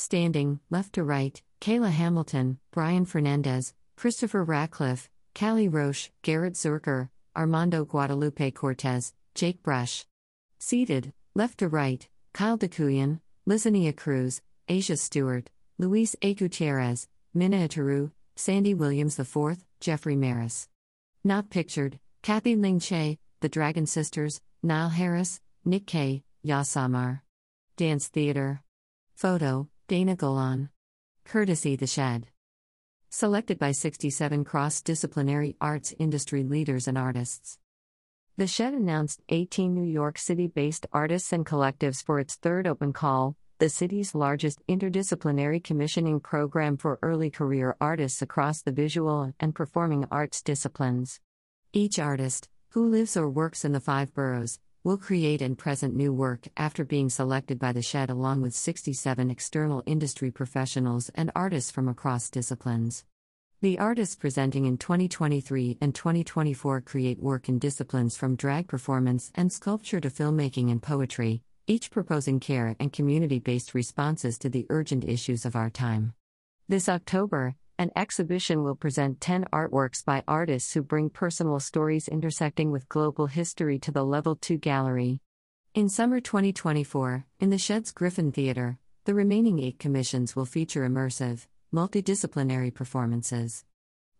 Standing, left to right, Kayla Hamilton, Brian Fernandez, Christopher Radcliffe, Callie Roche, Garrett Zuercher, Armando Guadalupe Cortez, Jake Brush. Seated, left to right, Kyle Dacuyan, Lizania Cruz, Asia Stewart, Luis A. Gutierrez, Minne Atairu, Sandy Williams IV, Jeffrey Meris. Not pictured, Kathy Linh Che, The Dragon Sisters, Niall Harris, Nic Kay., Yasamar. Dance Theater. Photo, Dana Golan. Courtesy The Shed. Selected by 67 cross disciplinary arts industry leaders and artists. The Shed announced 18 New York City based artists and collectives for its third open call, the city's largest interdisciplinary commissioning program for early career artists across the visual and performing arts disciplines. Each artist, who lives or works in the five boroughs, will create and present new work after being selected by the Shed along with 67 external industry professionals and artists from across disciplines. The artists presenting in 2023 and 2024 create work in disciplines from drag performance and sculpture to filmmaking and poetry, each proposing care and community based responses to the urgent issues of our time. This October, an exhibition will present 10 artworks by artists who bring personal stories intersecting with global history to the Level 2 gallery. In summer 2024, in the Shed's Griffin Theater, the remaining eight commissions will feature immersive, multidisciplinary performances.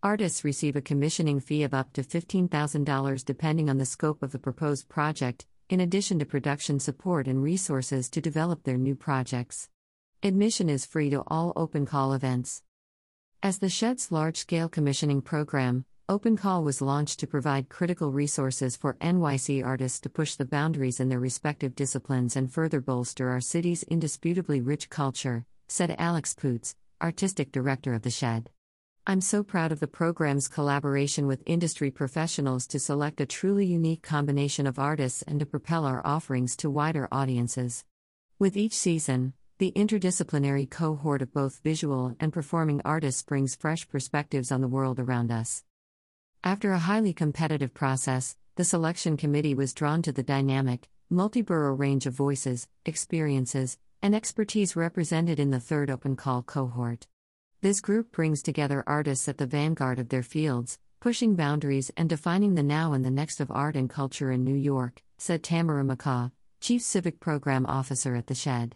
Artists receive a commissioning fee of up to $15,000 depending on the scope of the proposed project, in addition to production support and resources to develop their new projects. Admission is free to all open call events. As the Shed's large scale commissioning program, Open Call was launched to provide critical resources for NYC artists to push the boundaries in their respective disciplines and further bolster our city's indisputably rich culture, said Alex Poots, artistic director of the Shed. I'm so proud of the program's collaboration with industry professionals to select a truly unique combination of artists and to propel our offerings to wider audiences. With each season, the interdisciplinary cohort of both visual and performing artists brings fresh perspectives on the world around us. After a highly competitive process, the selection committee was drawn to the dynamic, multi-borough range of voices, experiences, and expertise represented in the third open call cohort. This group brings together artists at the vanguard of their fields, pushing boundaries and defining the now and the next of art and culture in New York, said Tamara McCaw, Chief Civic Program Officer at the Shed.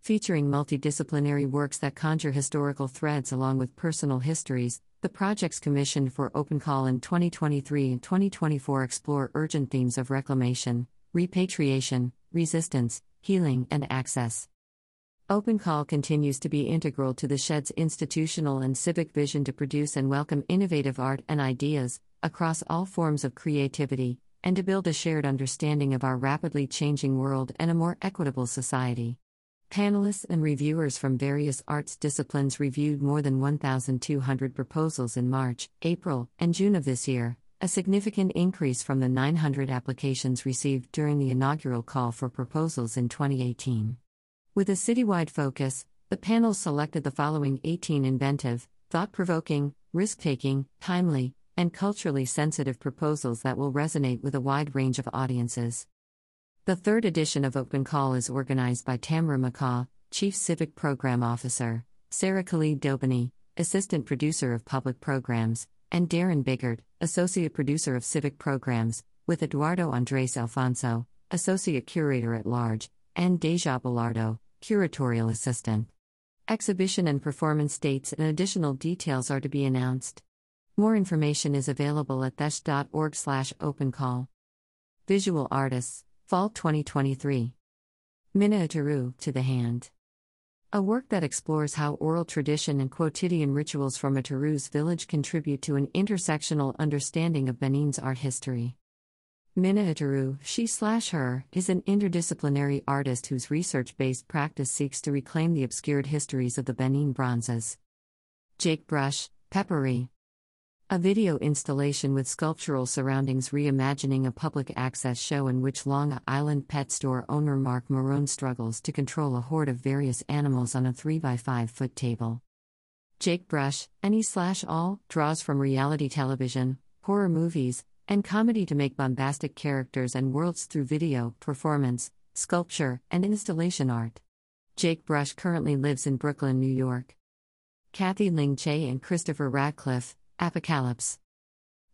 Featuring multidisciplinary works that conjure historical threads along with personal histories, the projects commissioned for Open Call in 2023 and 2024 explore urgent themes of reclamation, repatriation, resistance, healing, and access. Open Call continues to be integral to the Shed's institutional and civic vision to produce and welcome innovative art and ideas across all forms of creativity, and to build a shared understanding of our rapidly changing world and a more equitable society. Panelists and reviewers from various arts disciplines reviewed more than 1,200 proposals in March, April, and June of this year, a significant increase from the 900 applications received during the inaugural call for proposals in 2018. With a citywide focus, the panel selected the following 18 inventive, thought provoking, risk taking, timely, and culturally sensitive proposals that will resonate with a wide range of audiences. The third edition of Open Call is organized by Tamara McCaw, Chief Civic Program Officer, Sarah Khalid Dobany, Assistant Producer of Public Programs, and Darren Biggert, Associate Producer of Civic Programs, with Eduardo Andres Alfonso, Associate Curator at Large, and Deja Belardo, curatorial assistant. Exhibition and performance dates and additional details are to be announced. More information is available at theshed.org slash opencall. Visual Artists, Fall 2023. Minne Atairu, To the Hand. A work that explores how oral tradition and quotidian rituals from Atairu's village contribute to an intersectional understanding of Benin's art history. Minne Atairu, she slash her, is an interdisciplinary artist whose research based practice seeks to reclaim the obscured histories of the Benin bronzes. Jake Brush, Peppery. A video installation with sculptural surroundings reimagining a public access show in which Long Island pet store owner Mark Marone struggles to control a horde of various animals on a 3x5 foot table. Jake Brush, any slash all, draws from reality television, horror movies, and comedy to make bombastic characters and worlds through video, performance, sculpture, and installation art. Jake Brush currently lives in Brooklyn, New York. Kathy Linh Che and Christopher Radcliffe, Apocalypse.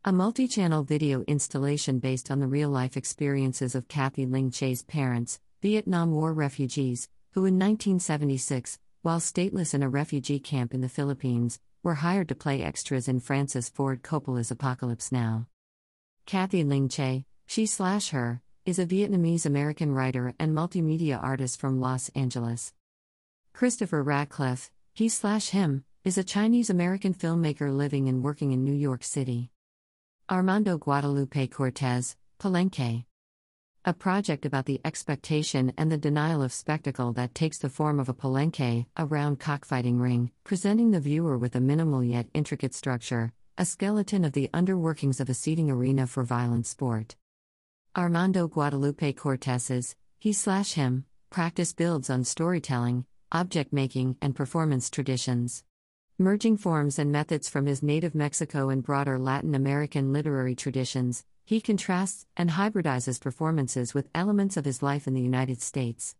A multi channel video installation based on the real life experiences of Kathy Linh Che's parents, Vietnam War refugees, who in 1976, while stateless in a refugee camp in the Philippines, were hired to play extras in Francis Ford Coppola's Apocalypse Now. Kathy Linh Che, she slash her, is a Vietnamese American writer and multimedia artist from Los Angeles. Christopher Radcliffe, he slash him, is a Chinese American filmmaker living and working in New York City. Armando Guadalupe Cortez, Palenque. A project about the expectation and the denial of spectacle that takes the form of a palenque, a round cockfighting ring, presenting the viewer with a minimal yet intricate structure, a skeleton of the underworkings of a seating arena for violent sport. Armando Guadalupe Cortez's, he slash him, practice builds on storytelling, object making, and performance traditions. Merging forms and methods from his native Mexico and broader Latin American literary traditions, he contrasts and hybridizes performances with elements of his life in the United States.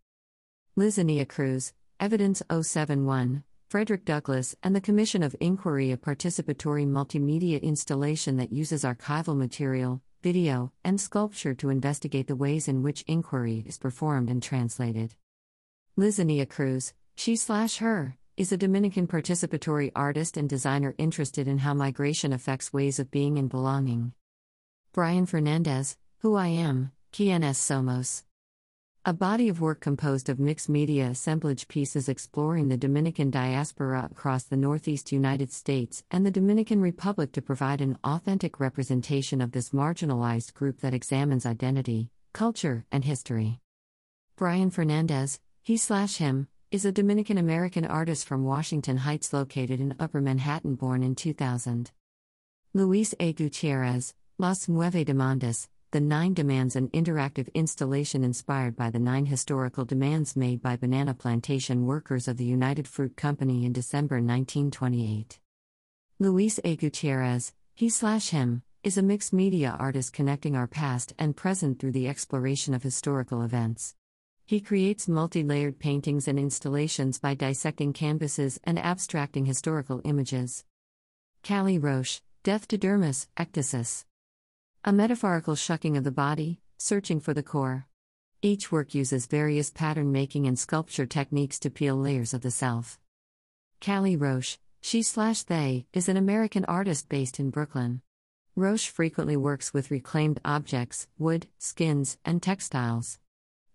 Lizania Cruz, Evidence 071, Frederick Douglass, and the Commission of Inquiry, a participatory multimedia installation that uses archival material, video, and sculpture to investigate the ways in which inquiry is performed and translated. Lizania Cruz, she slash her, is a Dominican participatory artist and designer interested in how migration affects ways of being and belonging. Brian Fernandez, Who I Am, Quienes Somos. A body of work composed of mixed media assemblage pieces exploring the Dominican diaspora across the Northeast United States and the Dominican Republic to provide an authentic representation of this marginalized group that examines identity, culture, and history. Brian Fernandez, he slash him, is a Dominican American artist from Washington Heights located in Upper Manhattan, born in 2000. Luis A. Gutierrez, Las Nueve Demandas, The Nine Demands, an interactive installation inspired by the nine historical demands made by banana plantation workers of the United Fruit Company in December 1928. Luis A. Gutierrez, he slash him, is a mixed media artist connecting our past and present through the exploration of historical events. He creates multi layered paintings and installations by dissecting canvases and abstracting historical images. Callie Roche, Death to Dermis, Ecdysis. A metaphorical shucking of the body, searching for the core. Each work uses various pattern making and sculpture techniques to peel layers of the self. Callie Roche, she slash they, is an American artist based in Brooklyn. Roche frequently works with reclaimed objects, wood, skins, and textiles.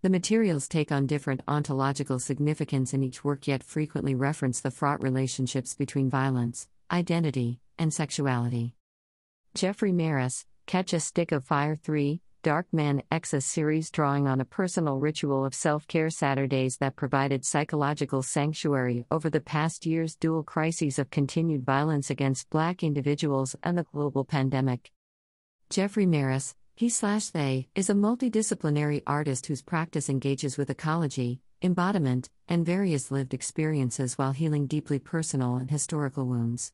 The materials take on different ontological significance in each work, yet frequently reference the fraught relationships between violence, identity, and sexuality. Jeffrey Meris, Catch a Stick of Fire 3, Dark Man X's series drawing on a personal ritual of self care Saturdays that provided psychological sanctuary over the past year's dual crises of continued violence against black individuals and the global pandemic. Jeffrey Meris, he slash they is a multidisciplinary artist whose practice engages with ecology, embodiment, and various lived experiences while healing deeply personal and historical wounds.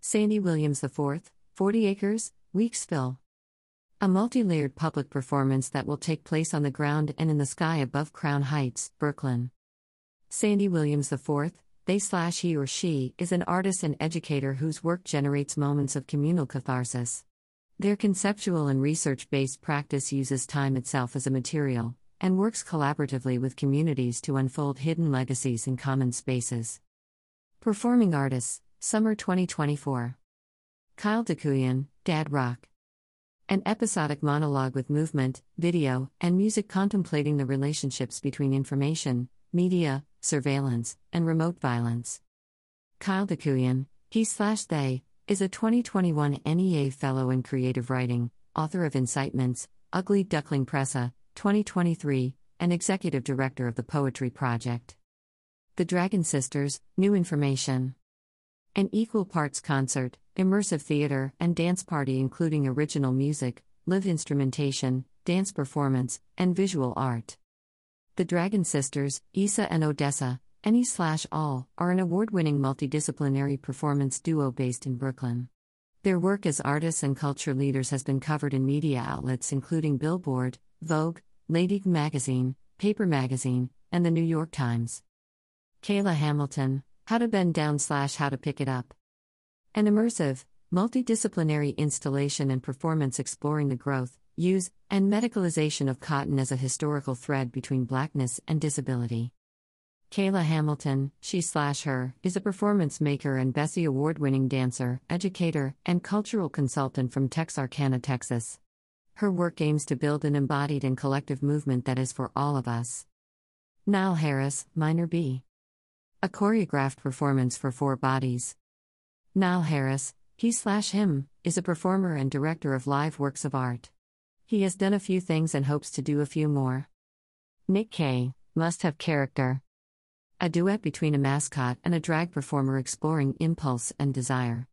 Sandy Williams IV, 40 Acres, Weeksville. A multi layered public performance that will take place on the ground and in the sky above Crown Heights, Brooklyn. Sandy Williams IV, they slash he or she, is an artist and educator whose work generates moments of communal catharsis. Their conceptual and research based practice uses time itself as a material, and works collaboratively with communities to unfold hidden legacies in common spaces. Performing Artists, Summer 2024. Kyle Dacuyan, Dad Rock. An episodic monologue with movement, video, and music contemplating the relationships between information, media, surveillance, and remote violence. Kyle Dacuyan, he slash they, is a 2021 NEA Fellow in Creative Writing, author of Incitements, Ugly Duckling Presse, 2023, and Executive Director of the Poetry Project. The Dragon Sisters, New Information. An equal parts concert, immersive theater, and dance party including original music, live instrumentation, dance performance, and visual art. The Dragon Sisters, Isa and Odessa, any Slash All are an award winning multidisciplinary performance duo based in Brooklyn. Their work as artists and culture leaders has been covered in media outlets including Billboard, Vogue, Lady Magazine, Paper Magazine, and the New York Times. Kayla Hamilton, How to Bend Down slash How to Pick It Up. An immersive, multidisciplinary installation and performance exploring the growth, use, and medicalization of cotton as a historical thread between blackness and disability. Kayla Hamilton, she slash her, is a performance maker and Bessie Award winning dancer, educator, and cultural consultant from Texarkana, Texas. Her work aims to build an embodied and collective movement that is for all of us. Niall Harris, Minor B. A choreographed performance for four bodies. Niall Harris, he slash him, is a performer and director of live works of art. He has done a few things and hopes to do a few more. Nic Kay. must have character. A duet between a mascot and a drag performer exploring impulse and desire.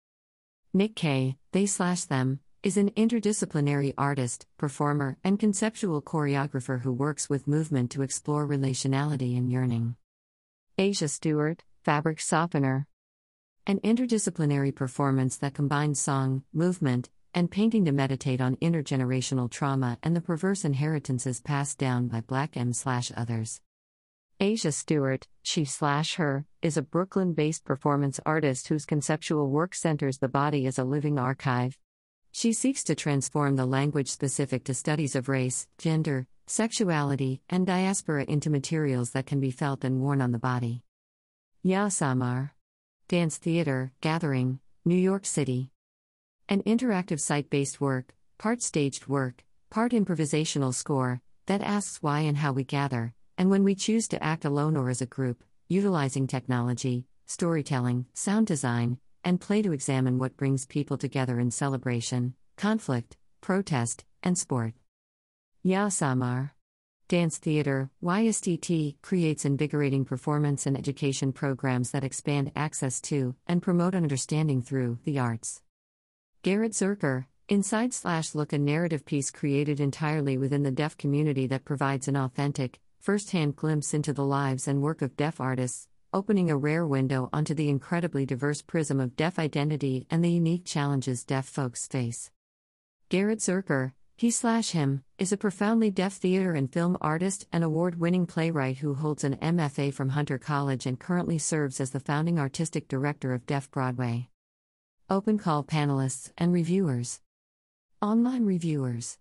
Nic Kay. They slash them is an interdisciplinary artist, performer, and conceptual choreographer who works with movement to explore relationality and yearning. Asia Stewart, fabric softener. An interdisciplinary performance that combines song, movement, and painting to meditate on intergenerational trauma and the perverse inheritances passed down by Black M slash others. Asia Stewart, she slash her, is a Brooklyn based performance artist whose conceptual work centers the body as a living archive. She seeks to transform the language specific to studies of race, gender, sexuality, and diaspora into materials that can be felt and worn on the body. Ya Samar. Dance Theater, Gathering, New York City. An interactive site based work, part staged work, part improvisational score, that asks why and how we gather, and when we choose to act alone or as a group, utilizing technology, storytelling, sound design, and play to examine what brings people together in celebration, conflict, protest, and sport. Ya Samar. Dance Theater, YSDT, creates invigorating performance and education programs that expand access to and promote understanding through the arts. Garrett Zuercher, Inside Slash Look, a narrative piece created entirely within the deaf community that provides an authentic, first hand glimpse into the lives and work of deaf artists, opening a rare window onto the incredibly diverse prism of deaf identity and the unique challenges deaf folks face. Garrett Zuercher, he slash him, is a profoundly deaf theater and film artist and award winning playwright who holds an MFA from Hunter College and currently serves as the founding artistic director of Deaf Broadway. Open call panelists and reviewers. Online reviewers.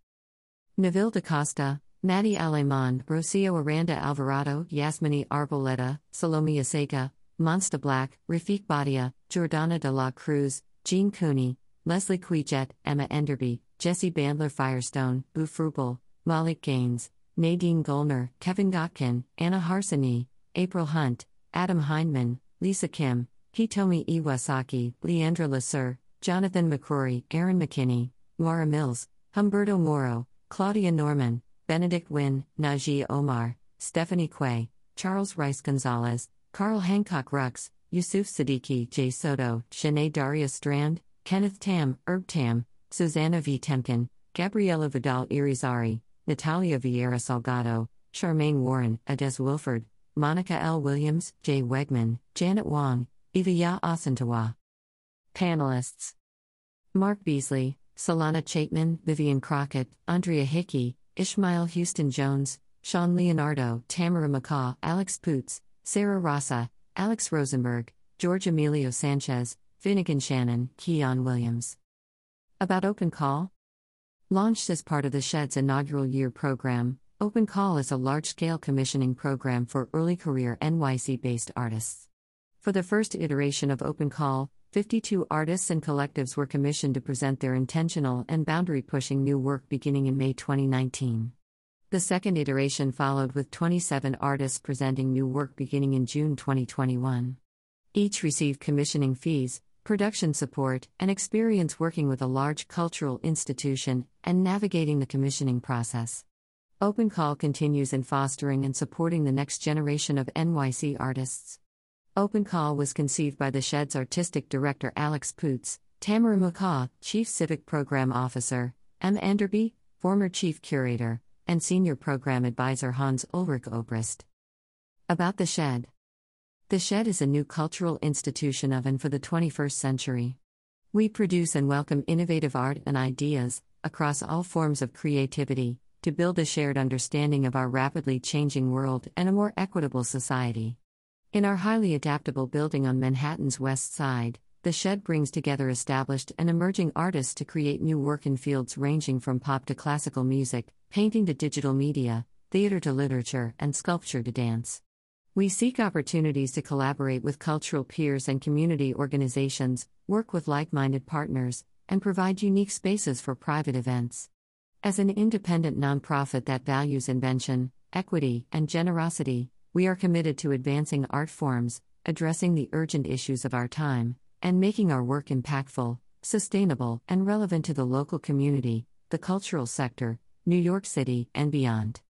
Neville DaCosta, Maddie Aleman, Rocio Aranda Alvarado, Yasmini Arboleda, Salome Asega, Monstah Black, Rafik Badia, Jordana de la Cruz, Jean Cooney, Leslie Quijet, Emma Enderby, Jesse Bandler Firestone, Boo Froebel, Malik Gaines, Nadine Gollner, Kevin Gotkin, Anna Harsani, April Hunt, Adam Hindman, Lisa Kim, Hitomi Iwasaki, Leandra Lasser, Jonathan McCrory, Aaron McKinney, Laura Mills, Humberto Moro, Claudia Norman, Benedict Wynn, Najee Omar, Stephanie Quay, Charles Rice Gonzalez, Carl Hancock Rux, Yusuf Siddiqui, Jay Soto, Shanae Daria Strand, Kenneth Tam, Herb Tam, Susanna V. Temkin, Gabriela Vidal Irizarry, Natalia Vieira Salgado, Charmaine Warren, Ades Wilford, Monica L. Williams, Jay Wegman, Janet Wong, Eva Yaa Asantewaa. Panelists Mark Beasley, Solana Chapman, Vivian Crockett, Andrea Hickey, Ishmael Houston Jones, Sean Leonardo, Tamara McCaw, Alex Poots, Sarah Rasa, Alex Rosenberg, George Emilio Sanchez, Finnegan Shannon, Keon Williams. About Open Call? Launched as part of the Shed's inaugural year program, Open Call is a large scale commissioning program for early career NYC based artists. For the first iteration of Open Call, 52 artists and collectives were commissioned to present their intentional and boundary pushing new work beginning in May 2019. The second iteration followed with 27 artists presenting new work beginning in June 2021. Each received commissioning fees, production support, and experience working with a large cultural institution and navigating the commissioning process. Open Call continues in fostering and supporting the next generation of NYC artists. Open Call was conceived by the Shed's artistic director Alex Poots, Tamara McCaw, Chief Civic Program Officer, M. Enderby, former Chief Curator, and Senior Program Advisor Hans Ulrich Obrist. About the Shed The Shed is a new cultural institution of and for the 21st century. We produce and welcome innovative art and ideas, across all forms of creativity, to build a shared understanding of our rapidly changing world and a more equitable society. In our highly adaptable building on Manhattan's West Side, the shed brings together established and emerging artists to create new work in fields ranging from pop to classical music, painting to digital media, theater to literature, and sculpture to dance. We seek opportunities to collaborate with cultural peers and community organizations, work with like minded partners, and provide unique spaces for private events. As an independent nonprofit that values invention, equity, and generosity, we are committed to advancing art forms, addressing the urgent issues of our time, and making our work impactful, sustainable, and relevant to the local community, the cultural sector, New York City, and beyond.